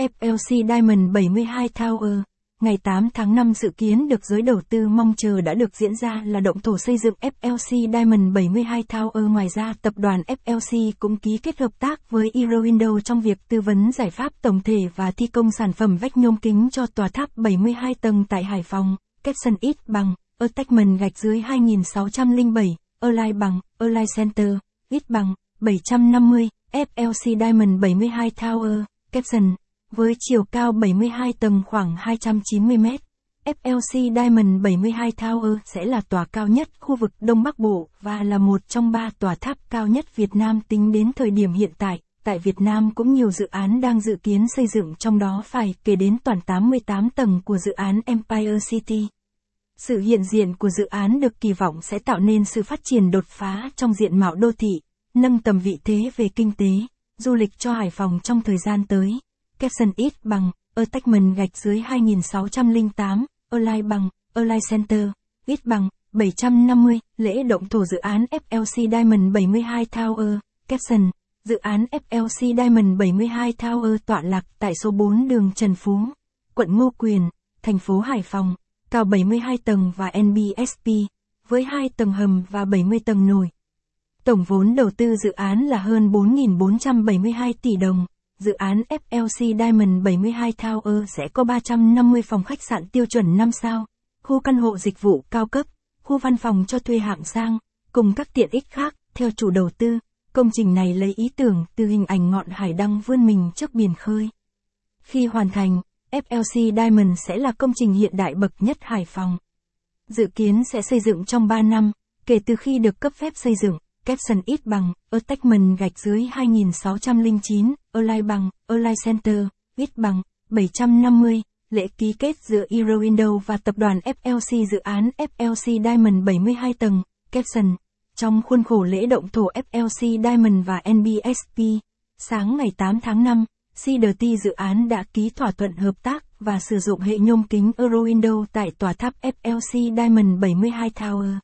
FLC Diamond 72 Tower Ngày 8 tháng 5 dự kiến được giới đầu tư mong chờ đã được diễn ra là động thổ xây dựng FLC Diamond 72 Tower. Ngoài ra, tập đoàn FLC cũng ký kết hợp tác với Eurowindow trong việc tư vấn giải pháp tổng thể và thi công sản phẩm vách nhôm kính cho tòa tháp 72 tầng tại Hải Phòng. Capson ít bằng, Attachment gạch dưới 2607, Align bằng, Align Center, ít bằng, 750, FLC Diamond 72 Tower, Capson với chiều cao 72 tầng khoảng 290 mét. FLC Diamond 72 Tower sẽ là tòa cao nhất khu vực Đông Bắc Bộ và là một trong ba tòa tháp cao nhất Việt Nam tính đến thời điểm hiện tại. Tại Việt Nam cũng nhiều dự án đang dự kiến xây dựng trong đó phải kể đến toàn 88 tầng của dự án Empire City. Sự hiện diện của dự án được kỳ vọng sẽ tạo nên sự phát triển đột phá trong diện mạo đô thị, nâng tầm vị thế về kinh tế, du lịch cho Hải Phòng trong thời gian tới caption ít bằng, Attachment gạch dưới 2608, online bằng, online Center, ít bằng, 750, lễ động thổ dự án FLC Diamond 72 Tower, caption, dự án FLC Diamond 72 Tower tọa lạc tại số 4 đường Trần Phú, quận Ngô Quyền, thành phố Hải Phòng, cao 72 tầng và NBSP, với 2 tầng hầm và 70 tầng nổi. Tổng vốn đầu tư dự án là hơn 4.472 tỷ đồng. Dự án FLC Diamond 72 Tower sẽ có 350 phòng khách sạn tiêu chuẩn 5 sao, khu căn hộ dịch vụ cao cấp, khu văn phòng cho thuê hạng sang, cùng các tiện ích khác, theo chủ đầu tư. Công trình này lấy ý tưởng từ hình ảnh ngọn hải đăng vươn mình trước biển khơi. Khi hoàn thành, FLC Diamond sẽ là công trình hiện đại bậc nhất Hải Phòng. Dự kiến sẽ xây dựng trong 3 năm, kể từ khi được cấp phép xây dựng caption ít bằng, Attachment gạch dưới 2609, online bằng, online Center, ít bằng, 750, lễ ký kết giữa Eurowindow và tập đoàn FLC dự án FLC Diamond 72 tầng, caption. Trong khuôn khổ lễ động thổ FLC Diamond và NBSP, sáng ngày 8 tháng 5, CDT dự án đã ký thỏa thuận hợp tác và sử dụng hệ nhôm kính Eurowindow tại tòa tháp FLC Diamond 72 Tower.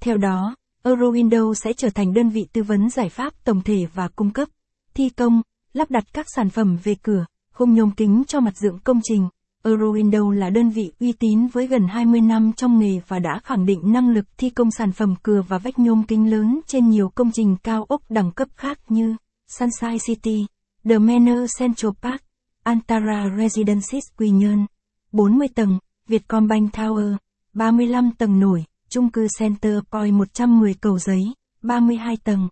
Theo đó, Eurowindow sẽ trở thành đơn vị tư vấn giải pháp tổng thể và cung cấp, thi công, lắp đặt các sản phẩm về cửa, khung nhôm kính cho mặt dựng công trình. Eurowindow là đơn vị uy tín với gần 20 năm trong nghề và đã khẳng định năng lực thi công sản phẩm cửa và vách nhôm kính lớn trên nhiều công trình cao ốc đẳng cấp khác như Sunshine City, The Manor Central Park, Antara Residences Quy Nhơn, 40 tầng, Vietcombank Tower, 35 tầng nổi, chung cư Center Point 110 cầu giấy, 32 tầng.